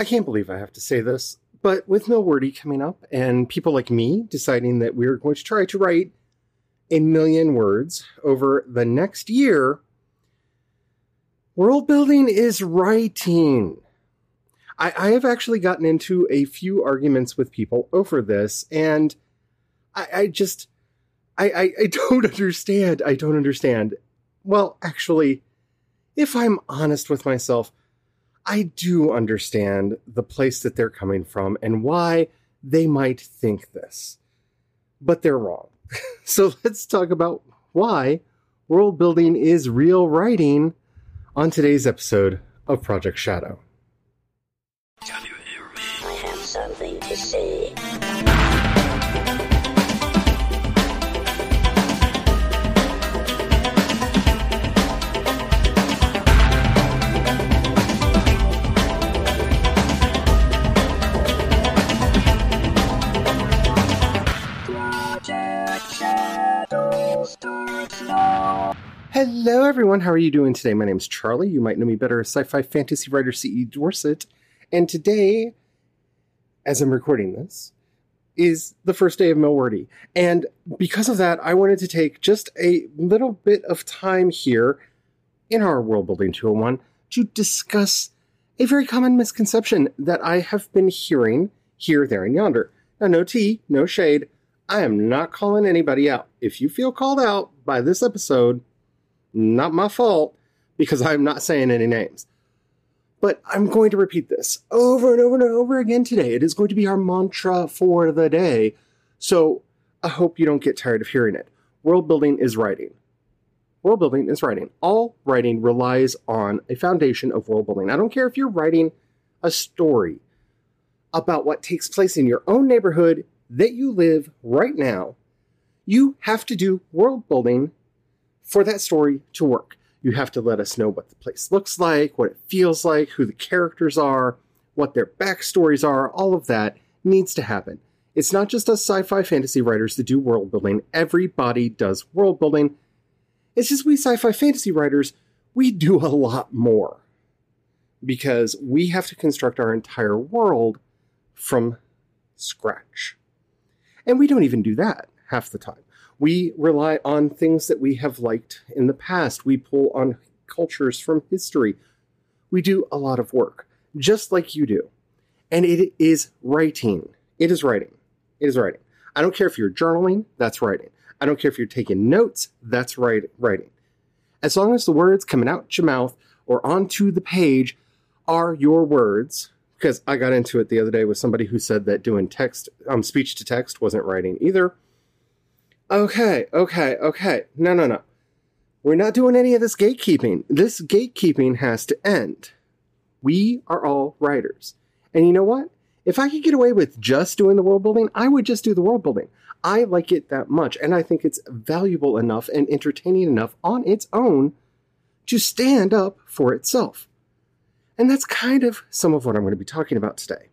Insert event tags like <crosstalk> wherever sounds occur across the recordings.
I can't believe I have to say this, but with Milwordy coming up and people like me deciding that we're going to try to write a million words over the next year, world building is writing. I, I have actually gotten into a few arguments with people over this, and I, I just, I, I, I <laughs> don't understand. I don't understand. Well, actually, if I'm honest with myself, I do understand the place that they're coming from and why they might think this. But they're wrong. <laughs> so let's talk about why world building is real writing on today's episode of Project Shadow. Hello, everyone. How are you doing today? My name is Charlie. You might know me better as sci fi fantasy writer C.E. Dorsett. And today, as I'm recording this, is the first day of Milwordy. And because of that, I wanted to take just a little bit of time here in our World Building 201 to discuss a very common misconception that I have been hearing here, there, and yonder. Now, no tea, no shade. I am not calling anybody out. If you feel called out by this episode, not my fault because I'm not saying any names. But I'm going to repeat this over and over and over again today. It is going to be our mantra for the day. So I hope you don't get tired of hearing it. World building is writing. World building is writing. All writing relies on a foundation of world building. I don't care if you're writing a story about what takes place in your own neighborhood that you live right now. You have to do world building for that story to work. You have to let us know what the place looks like, what it feels like, who the characters are, what their backstories are, all of that needs to happen. It's not just us sci fi fantasy writers that do world building, everybody does world building. It's just we sci fi fantasy writers, we do a lot more because we have to construct our entire world from scratch. And we don't even do that half the time. We rely on things that we have liked in the past. We pull on cultures from history. We do a lot of work, just like you do. And it is writing. It is writing. It is writing. I don't care if you're journaling, that's writing. I don't care if you're taking notes, that's writing. As long as the words coming out your mouth or onto the page are your words, because I got into it the other day with somebody who said that doing text, um, speech to text wasn't writing either. Okay, okay, okay. No, no, no. We're not doing any of this gatekeeping. This gatekeeping has to end. We are all writers. And you know what? If I could get away with just doing the world building, I would just do the world building. I like it that much, and I think it's valuable enough and entertaining enough on its own to stand up for itself. And that's kind of some of what I'm going to be talking about today.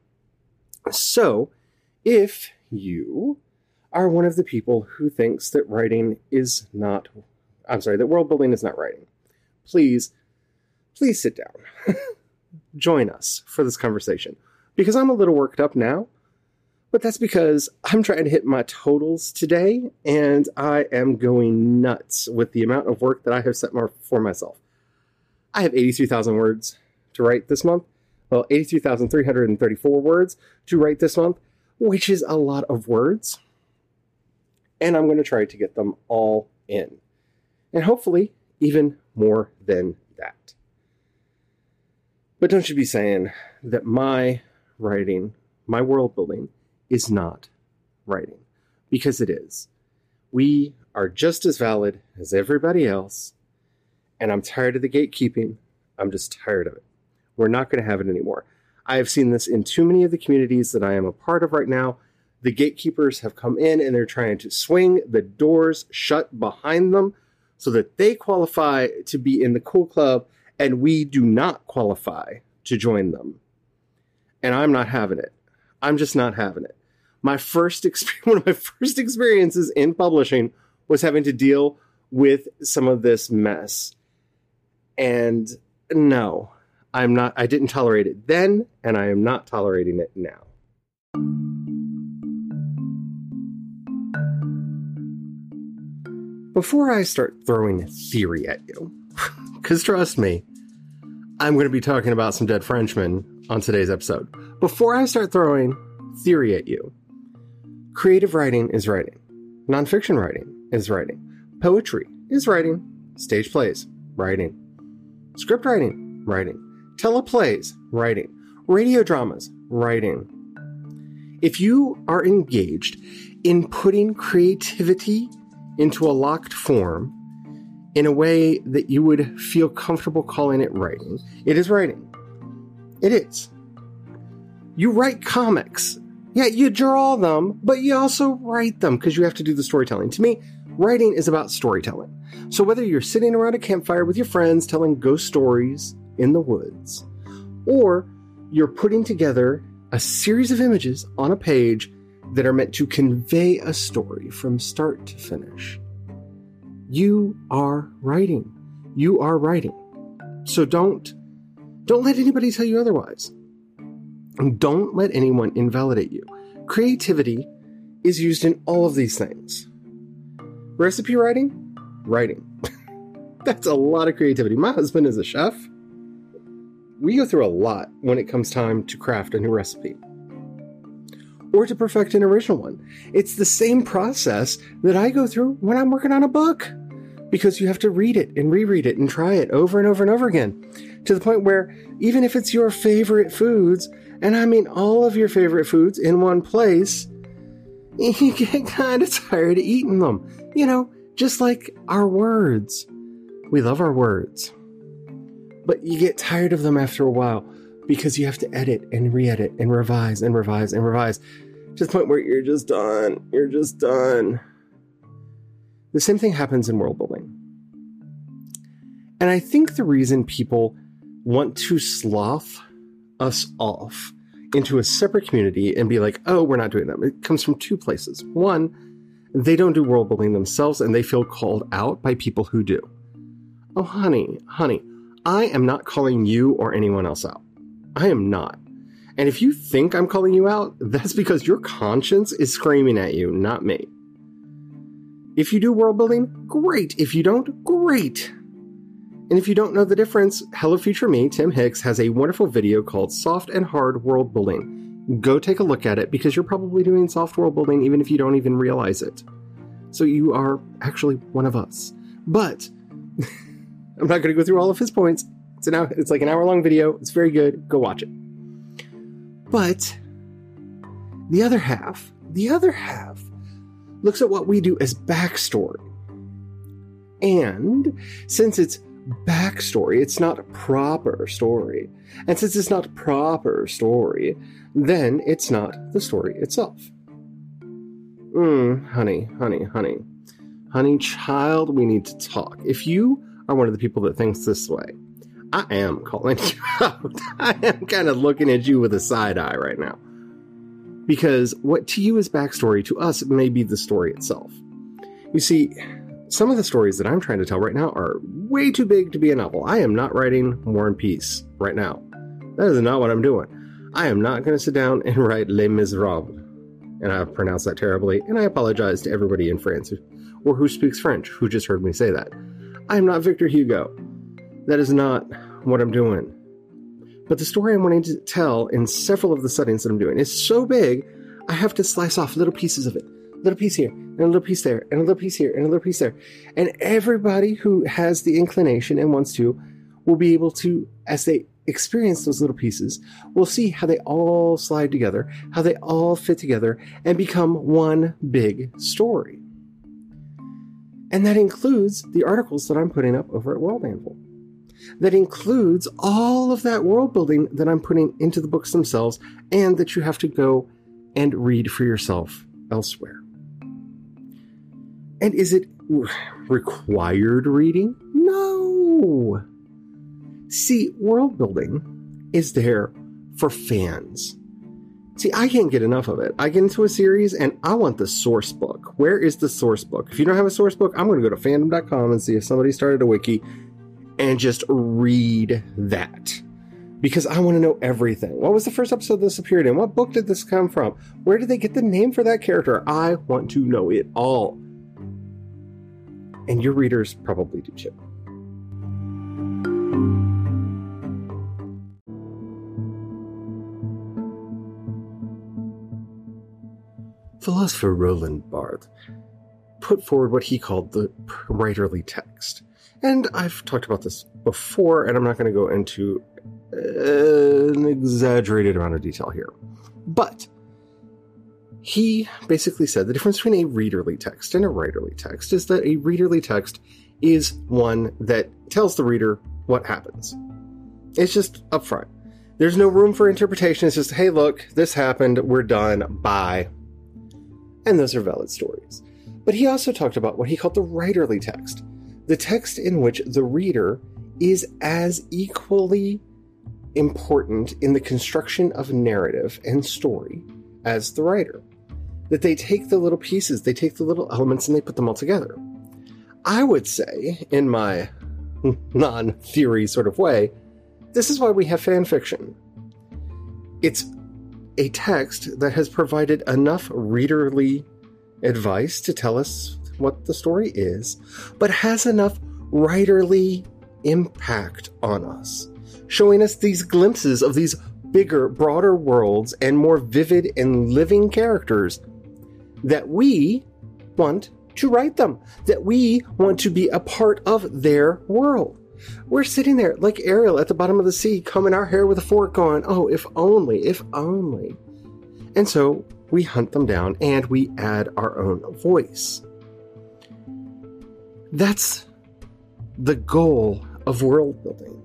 So, if you are one of the people who thinks that writing is not, I'm sorry, that world building is not writing, please, please sit down. <laughs> Join us for this conversation. Because I'm a little worked up now, but that's because I'm trying to hit my totals today and I am going nuts with the amount of work that I have set for myself. I have 83,000 words to write this month. Well, 83,334 words to write this month, which is a lot of words and I'm going to try to get them all in. And hopefully, even more than that. But don't you be saying that my writing, my world building, is not writing, because it is. We are just as valid as everybody else, and I'm tired of the gatekeeping. I'm just tired of it. We're not going to have it anymore. I have seen this in too many of the communities that I am a part of right now the gatekeepers have come in and they're trying to swing the doors shut behind them so that they qualify to be in the cool club and we do not qualify to join them. And I'm not having it. I'm just not having it. My first experience, <laughs> one of my first experiences in publishing was having to deal with some of this mess. And no, I'm not I didn't tolerate it then and I am not tolerating it now. Before I start throwing theory at you, <laughs> cuz trust me, I'm going to be talking about some dead Frenchmen on today's episode. Before I start throwing theory at you, creative writing is writing. Nonfiction writing is writing. Poetry is writing. Stage plays, writing. Script writing, writing. Teleplays, writing. Radio dramas, writing. If you are engaged in putting creativity into a locked form in a way that you would feel comfortable calling it writing, it is writing. It is. You write comics. Yeah, you draw them, but you also write them because you have to do the storytelling. To me, writing is about storytelling. So whether you're sitting around a campfire with your friends telling ghost stories in the woods, or you're putting together a series of images on a page that are meant to convey a story from start to finish. You are writing. You are writing. So don't don't let anybody tell you otherwise. And don't let anyone invalidate you. Creativity is used in all of these things. Recipe writing? Writing. <laughs> That's a lot of creativity. My husband is a chef. We go through a lot when it comes time to craft a new recipe or to perfect an original one. It's the same process that I go through when I'm working on a book because you have to read it and reread it and try it over and over and over again to the point where even if it's your favorite foods, and I mean all of your favorite foods in one place, <laughs> you get kind of tired of eating them. You know, just like our words. We love our words. But you get tired of them after a while because you have to edit and re edit and revise and revise and revise to the point where you're just done. You're just done. The same thing happens in world building. And I think the reason people want to slough us off into a separate community and be like, oh, we're not doing that. It comes from two places. One, they don't do world building themselves and they feel called out by people who do. Oh, honey, honey, I am not calling you or anyone else out. I am not. And if you think I'm calling you out, that's because your conscience is screaming at you, not me. If you do world building, great. If you don't, great. And if you don't know the difference, Hello Future Me, Tim Hicks, has a wonderful video called Soft and Hard World Building. Go take a look at it because you're probably doing soft world building even if you don't even realize it. So you are actually one of us. But <laughs> I'm not going to go through all of his points. It's an hour, it's like an hour long video. It's very good. Go watch it. But the other half, the other half looks at what we do as backstory. And since it's backstory, it's not proper story. And since it's not proper story, then it's not the story itself. Mmm, honey, honey, honey. Honey, child, we need to talk. If you are one of the people that thinks this way, I am calling you <laughs> out. I am kind of looking at you with a side eye right now. Because what to you is backstory, to us, it may be the story itself. You see, some of the stories that I'm trying to tell right now are way too big to be a novel. I am not writing War and Peace right now. That is not what I'm doing. I am not going to sit down and write Les Miserables. And I've pronounced that terribly, and I apologize to everybody in France or who speaks French who just heard me say that. I am not Victor Hugo. That is not what I'm doing. But the story I'm wanting to tell in several of the settings that I'm doing is so big, I have to slice off little pieces of it. Little piece here, and a little piece there, and a little piece here, and a little piece there. And everybody who has the inclination and wants to will be able to, as they experience those little pieces, will see how they all slide together, how they all fit together, and become one big story. And that includes the articles that I'm putting up over at World Anvil that includes all of that world building that I'm putting into the books themselves and that you have to go and read for yourself elsewhere. And is it required reading? No. See, world building is there for fans. See, I can't get enough of it. I get into a series and I want the source book. Where is the source book? If you don't have a source book, I'm going to go to fandom.com and see if somebody started a wiki and just read that. because I want to know everything. What was the first episode this appeared in? What book did this come from? Where did they get the name for that character? I want to know it all. And your readers probably do too. Philosopher Roland Barthes put forward what he called the writerly text. And I've talked about this before, and I'm not going to go into uh, an exaggerated amount of detail here. But he basically said the difference between a readerly text and a writerly text is that a readerly text is one that tells the reader what happens. It's just upfront. There's no room for interpretation. It's just, hey, look, this happened. We're done. Bye. And those are valid stories. But he also talked about what he called the writerly text the text in which the reader is as equally important in the construction of narrative and story as the writer. That they take the little pieces, they take the little elements, and they put them all together. I would say, in my <laughs> non theory sort of way, this is why we have fan fiction. It's a text that has provided enough readerly advice to tell us what the story is, but has enough writerly impact on us, showing us these glimpses of these bigger, broader worlds and more vivid and living characters that we want to write them, that we want to be a part of their world. We're sitting there like Ariel at the bottom of the sea, combing our hair with a fork, going, Oh, if only, if only. And so we hunt them down and we add our own voice. That's the goal of world building.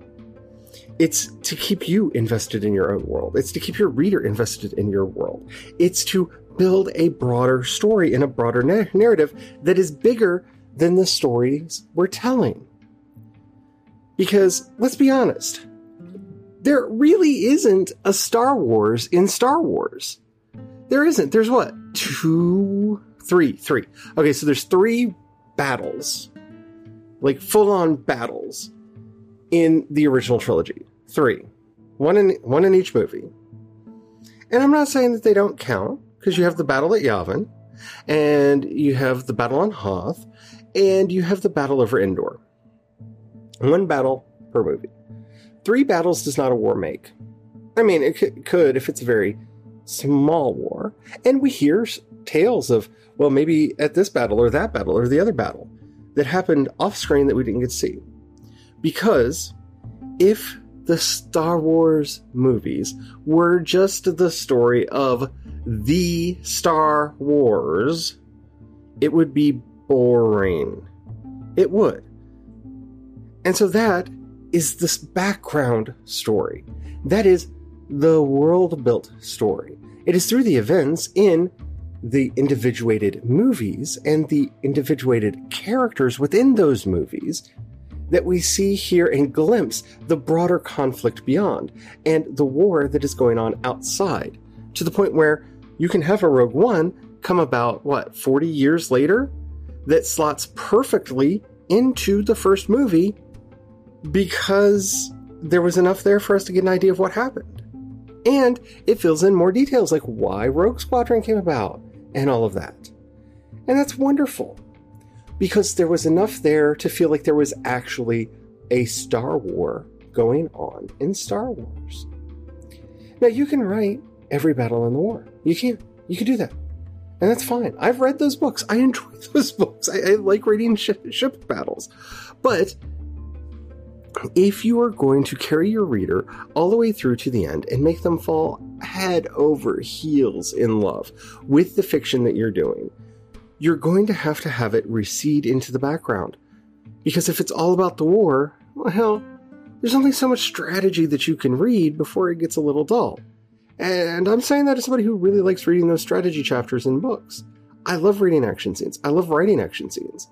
It's to keep you invested in your own world. It's to keep your reader invested in your world. It's to build a broader story and a broader na- narrative that is bigger than the stories we're telling. Because let's be honest, there really isn't a Star Wars in Star Wars. There isn't. There's what? Two, three, three. Okay, so there's three battles, like full on battles in the original trilogy. Three. One in one in each movie. And I'm not saying that they don't count, because you have the battle at Yavin, and you have the battle on Hoth, and you have the battle over Endor. One battle per movie. Three battles does not a war make. I mean, it could if it's a very small war. And we hear tales of, well, maybe at this battle or that battle or the other battle that happened off screen that we didn't get to see. Because if the Star Wars movies were just the story of the Star Wars, it would be boring. It would. And so that is this background story. That is the world built story. It is through the events in the individuated movies and the individuated characters within those movies that we see here and glimpse the broader conflict beyond and the war that is going on outside to the point where you can have a Rogue One come about, what, 40 years later that slots perfectly into the first movie because there was enough there for us to get an idea of what happened. And it fills in more details like why Rogue Squadron came about and all of that. And that's wonderful because there was enough there to feel like there was actually a Star War going on in Star Wars. Now, you can write every battle in the war. You can. You can do that. And that's fine. I've read those books. I enjoy <laughs> those books. I, I like reading ship, ship battles. But if you are going to carry your reader all the way through to the end and make them fall head over heels in love with the fiction that you're doing, you're going to have to have it recede into the background. Because if it's all about the war, well, hell, there's only so much strategy that you can read before it gets a little dull. And I'm saying that as somebody who really likes reading those strategy chapters in books. I love reading action scenes. I love writing action scenes.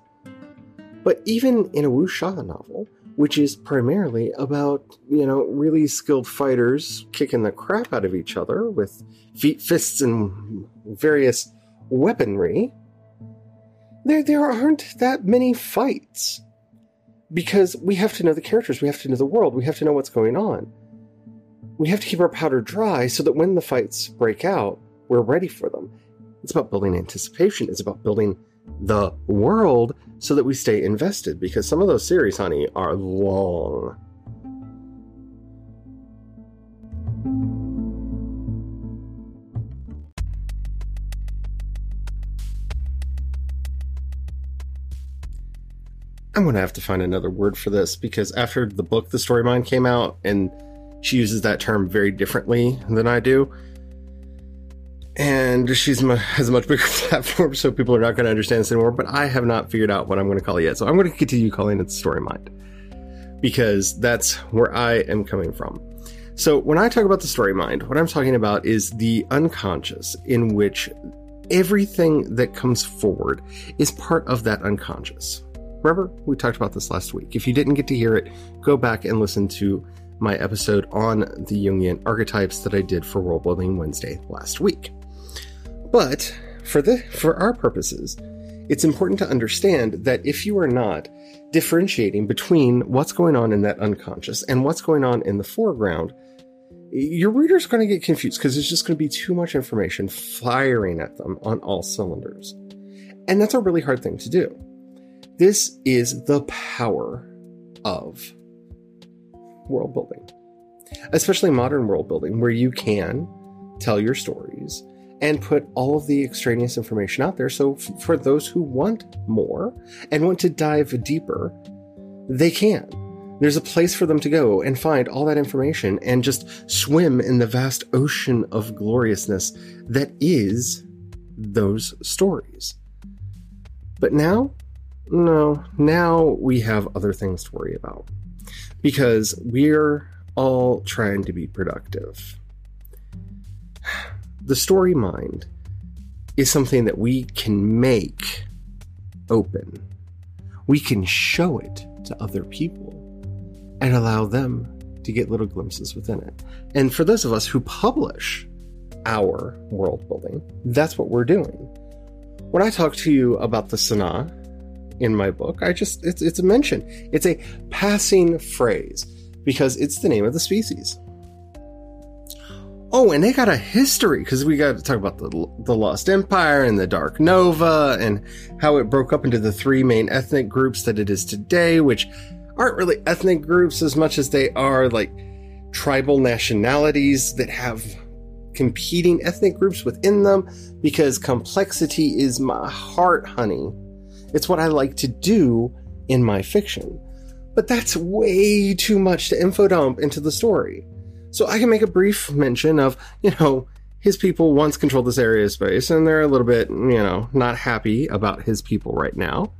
But even in a wuxia novel, which is primarily about, you know, really skilled fighters kicking the crap out of each other with feet, fists, and various weaponry, there, there aren't that many fights. Because we have to know the characters, we have to know the world, we have to know what's going on. we have to keep our powder dry so that when the fights break out, we're ready for them. It's about building anticipation. It's about building the world so that we stay invested because some of those series, honey, are long. I'm going to have to find another word for this because after the book, The Story Mind, came out, and she uses that term very differently than I do. And she's has a much bigger <laughs> platform, so people are not going to understand this anymore. But I have not figured out what I'm going to call it yet. So I'm going to continue calling it Story Mind because that's where I am coming from. So when I talk about the story mind, what I'm talking about is the unconscious in which everything that comes forward is part of that unconscious. Remember, we talked about this last week. If you didn't get to hear it, go back and listen to my episode on the Jungian archetypes that I did for World Building Wednesday last week. But for the for our purposes, it's important to understand that if you are not differentiating between what's going on in that unconscious and what's going on in the foreground, your reader's going to get confused because there's just going to be too much information firing at them on all cylinders. And that's a really hard thing to do. This is the power of world building, especially modern world building, where you can tell your stories and put all of the extraneous information out there. So, f- for those who want more and want to dive deeper, they can. There's a place for them to go and find all that information and just swim in the vast ocean of gloriousness that is those stories. But now no, now we have other things to worry about because we're all trying to be productive. <sighs> The story mind is something that we can make open. We can show it to other people and allow them to get little glimpses within it. And for those of us who publish our world building, that's what we're doing. When I talk to you about the Sana in my book. I just it's it's a mention. It's a passing phrase because it's the name of the species. Oh, and they got a history because we got to talk about the the Lost Empire and the Dark Nova and how it broke up into the three main ethnic groups that it is today, which aren't really ethnic groups as much as they are like tribal nationalities that have competing ethnic groups within them because complexity is my heart, honey. It's what I like to do in my fiction. But that's way too much to info dump into the story. So I can make a brief mention of, you know, his people once controlled this area of space and they're a little bit, you know, not happy about his people right now.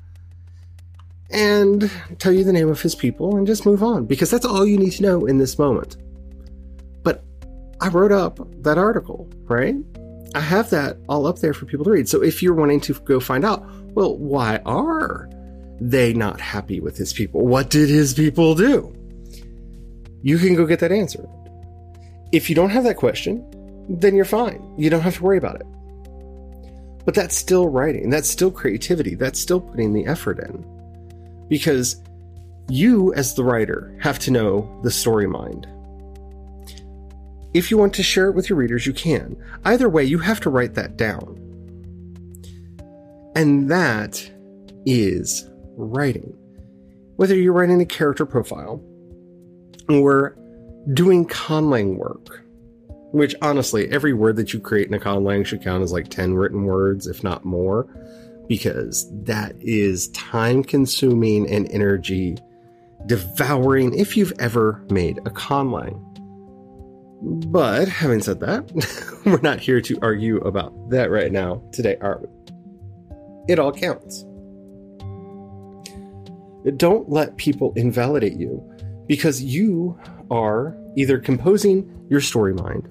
And tell you the name of his people and just move on because that's all you need to know in this moment. But I wrote up that article, right? I have that all up there for people to read. So if you're wanting to go find out, well, why are they not happy with his people? What did his people do? You can go get that answer. If you don't have that question, then you're fine. You don't have to worry about it. But that's still writing. That's still creativity. That's still putting the effort in. Because you, as the writer, have to know the story mind. If you want to share it with your readers, you can. Either way, you have to write that down. And that is writing. Whether you're writing a character profile or doing conlang work, which honestly, every word that you create in a conlang should count as like 10 written words, if not more, because that is time consuming and energy devouring if you've ever made a conlang. But having said that, <laughs> we're not here to argue about that right now today, are we? It all counts. Don't let people invalidate you because you are either composing your story mind,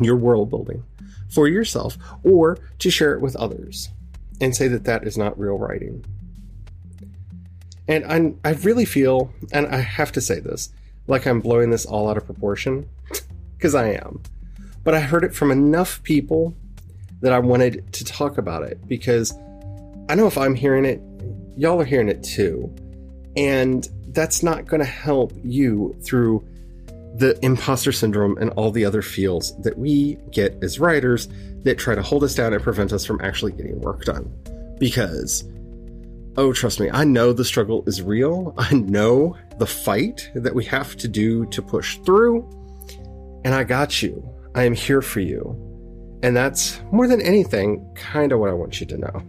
your world building for yourself, or to share it with others and say that that is not real writing. And I'm, I really feel, and I have to say this, like I'm blowing this all out of proportion, <laughs> because I am. But I heard it from enough people that I wanted to talk about it because I know if I'm hearing it, y'all are hearing it too. And that's not going to help you through the imposter syndrome and all the other feels that we get as writers that try to hold us down and prevent us from actually getting work done. Because, oh, trust me, I know the struggle is real. <laughs> I know the fight that we have to do to push through. And I got you. I am here for you. And that's more than anything, kind of what I want you to know.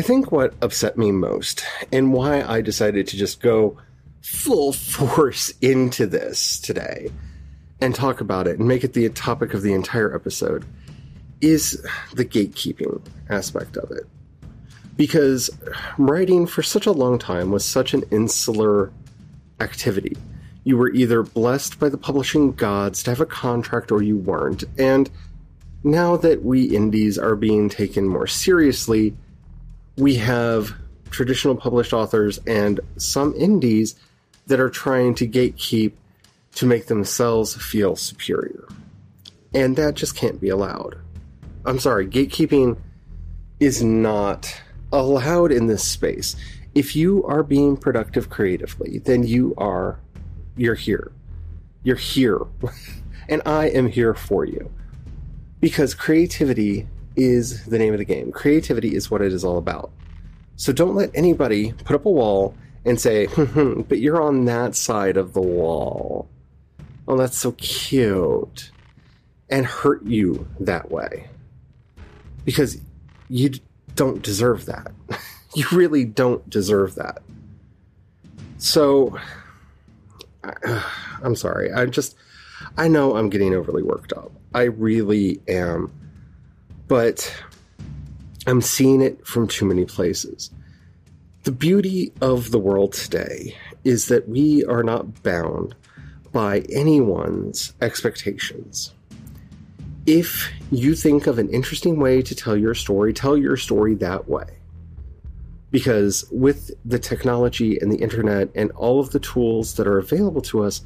I think what upset me most and why I decided to just go full <laughs> force into this today and talk about it and make it the topic of the entire episode is the gatekeeping aspect of it. Because writing for such a long time was such an insular activity. You were either blessed by the publishing gods to have a contract or you weren't. And now that we indies are being taken more seriously, we have traditional published authors and some indies that are trying to gatekeep to make themselves feel superior. And that just can't be allowed. I'm sorry, gatekeeping is not allowed in this space. If you are being productive creatively, then you are you're here. You're here. <laughs> and I am here for you. Because creativity is the name of the game. Creativity is what it is all about. So don't let anybody put up a wall and say, <laughs> but you're on that side of the wall. Oh, that's so cute. And hurt you that way. Because you don't deserve that. <laughs> you really don't deserve that. So, <sighs> I'm sorry. I just, I know I'm getting overly worked up. I really am but I'm seeing it from too many places. The beauty of the world today is that we are not bound by anyone's expectations. If you think of an interesting way to tell your story, tell your story that way. Because with the technology and the internet and all of the tools that are available to us,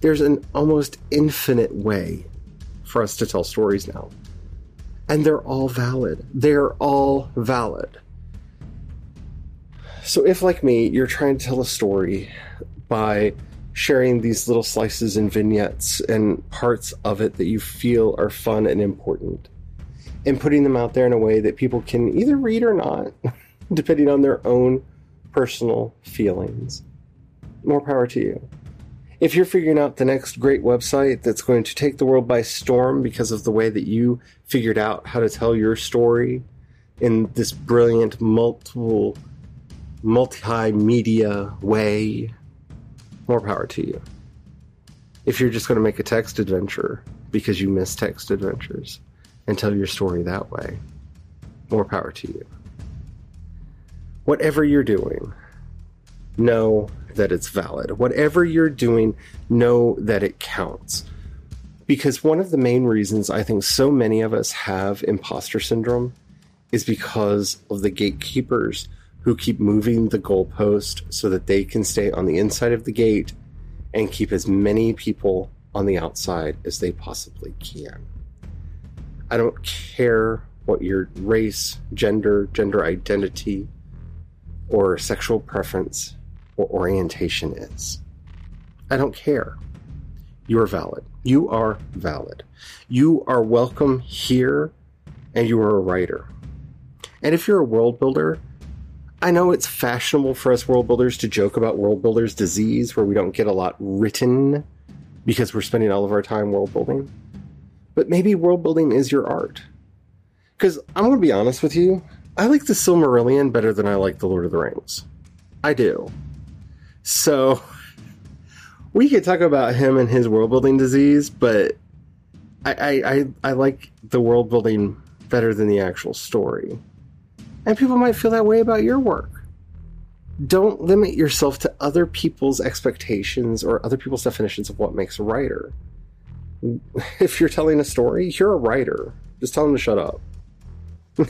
there's an almost infinite way for us to tell stories now and they're all valid. They're all valid. So, if like me, you're trying to tell a story by sharing these little slices and vignettes and parts of it that you feel are fun and important, and putting them out there in a way that people can either read or not, <laughs> depending on their own personal feelings, more power to you. If you're figuring out the next great website that's going to take the world by storm because of the way that you figured out how to tell your story in this brilliant multiple multimedia way, more power to you. If you're just going to make a text adventure because you miss text adventures and tell your story that way, more power to you. Whatever you're doing, know that it's valid. Whatever you're doing, know that it counts. Because one of the main reasons I think so many of us have imposter syndrome is because of the gatekeepers who keep moving the goalpost so that they can stay on the inside of the gate and keep as many people on the outside as they possibly can. I don't care what your race, gender, gender identity, or sexual preference or orientation is. I don't care. You are valid. You are valid. You are welcome here, and you are a writer. And if you're a world builder, I know it's fashionable for us world builders to joke about world builders disease where we don't get a lot written because we're spending all of our time world building. But maybe world building is your art. Because I'm going to be honest with you, I like the Silmarillion better than I like the Lord of the Rings. I do. So <laughs> we could talk about him and his world building disease, but I, I, I, I like the world building better than the actual story. And people might feel that way about your work. Don't limit yourself to other people's expectations or other people's definitions of what makes a writer. <laughs> If you're telling a story, you're a writer. Just tell them to shut up. <laughs>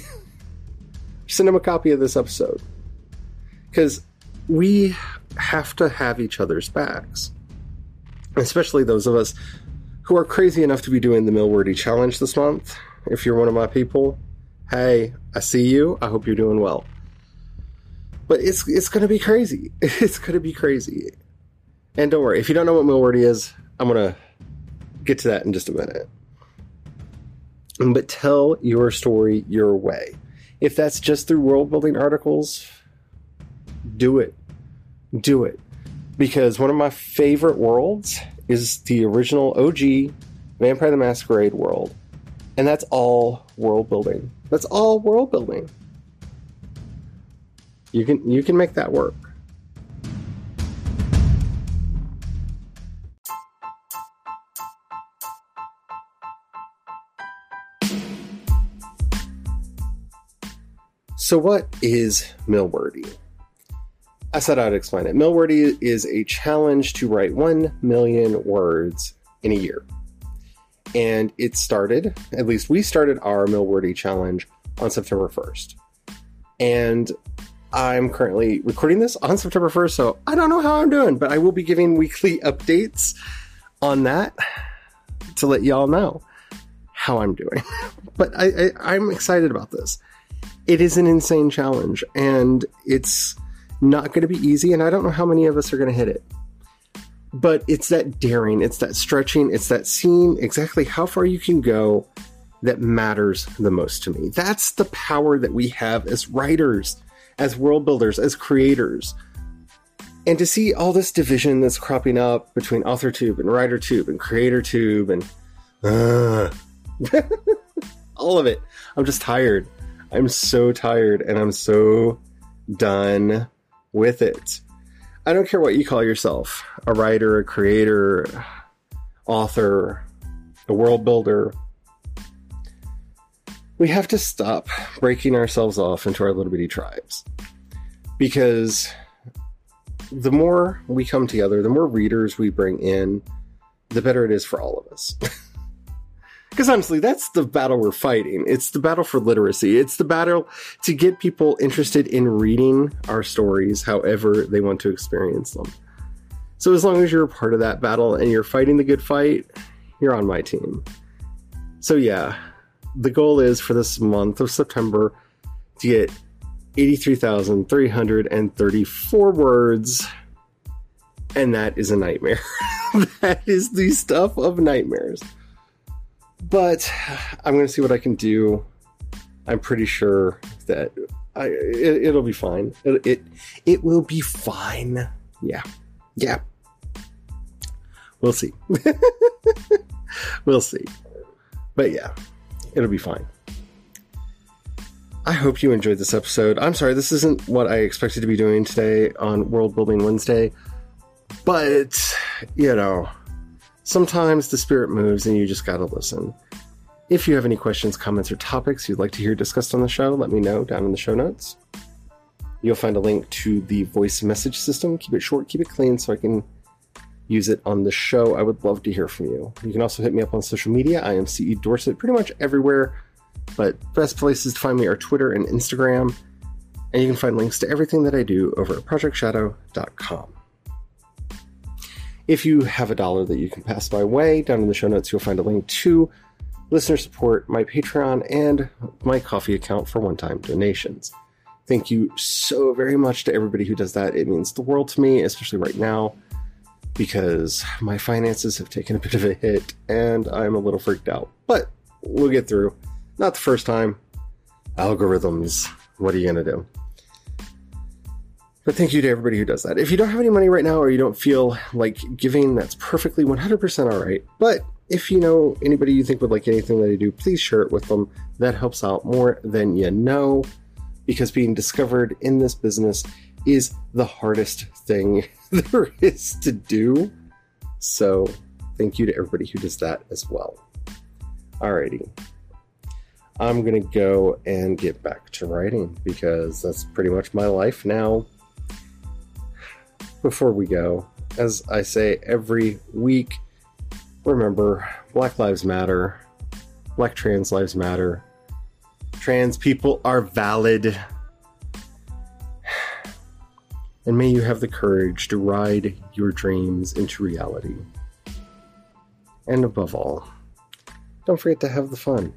Send them a copy of this episode. Because we have to have each other's backs. Especially those of us who are crazy enough to be doing the Milwordy challenge this month. if you're one of my people, hey, I see you. I hope you're doing well. But it's it's gonna be crazy. <laughs> It's gonna be crazy. And don't worry, if you don't know what Milwordy is, I'm gonna get to that in just a minute. But tell your story your way. If that's just through world building articles, do it. Do it. Because one of my favorite worlds is the original OG Vampire the Masquerade world. And that's all world building. That's all world building. You can you can make that work. So what is Milwordy? I said I'd explain it. Milwordy is a challenge to write 1 million words in a year. And it started, at least we started our Milwordy challenge on September 1st. And I'm currently recording this on September 1st, so I don't know how I'm doing, but I will be giving weekly <laughs> updates on that to let y'all know how I'm doing. <laughs> but I, I, I'm excited about this. It is an insane challenge, and it's not going to be easy, and I don't know how many of us are going to hit it. But it's that daring, it's that stretching, it's that seeing exactly how far you can go that matters the most to me. That's the power that we have as writers, as world builders, as creators. And to see all this division that's cropping up between AuthorTube and WriterTube and CreatorTube and uh, <laughs> all of it, I'm just tired. I'm so tired and I'm so done with it. I don't care what you call yourself a writer, a creator, author, a world builder. We have to stop breaking ourselves off into our little bitty tribes. Because the more we come together, the more readers we bring in, the better it is for all of us. <laughs> Because honestly, that's the battle we're fighting. It's the battle for literacy. It's the battle to get people interested in reading our stories however they want to experience them. So as long as you're a part of that battle and you're fighting the good fight, you're on my team. So yeah, the goal is for this month of September to get 83,334 words. And that is a nightmare. <laughs> that is the stuff of nightmares. But I'm going to see what I can do. I'm pretty sure that I, it, will be fine. It, it it will be fine. Yeah, yeah. We'll see. <laughs> we'll see. But yeah, it'll be fine. I hope you enjoyed this episode. I'm sorry, this isn't what I expected to be doing today on World Building Wednesday, but you know sometimes the spirit moves and you just gotta listen. If you have any questions, comments, or topics you'd like to hear discussed on the show, let me know down in the show notes. You'll find a link to the voice message system. Keep it short, keep it clean so I can use it on the show. I would love to hear from you. You can also hit me up on social media. I am CE Dorsett pretty much everywhere, but best places to find me are Twitter and Instagram. And you can find links to everything that I do over at projectshadow.com. If you have a dollar that you can pass my way, down in the show notes, you'll find a link to listener support, my Patreon, and my Ko-fi account for one time donations. Thank you so very much to everybody who does that. It means the world to me, especially right now, because my finances have taken a bit of a hit and I'm a little freaked out. But we'll get through. Not the first time. Algorithms. What are you going to do? But thank you to everybody who does that. If you don't have any money right now or you don't feel like giving, that's perfectly 100% all right. But if you know anybody you think would like anything that I do, please share it with them. That helps out more than you know because being discovered in this business is the hardest thing <laughs> there is to do. So, thank you to everybody who does that as well. Alrighty. I'm going to go and get back to writing because that's pretty much my life now before we go, as I say every week, remember Black Lives Matter, Black Trans Lives Matter, trans people are valid. <sighs> And may you have the courage to ride your dreams into reality. And above all, don't forget to have the fun.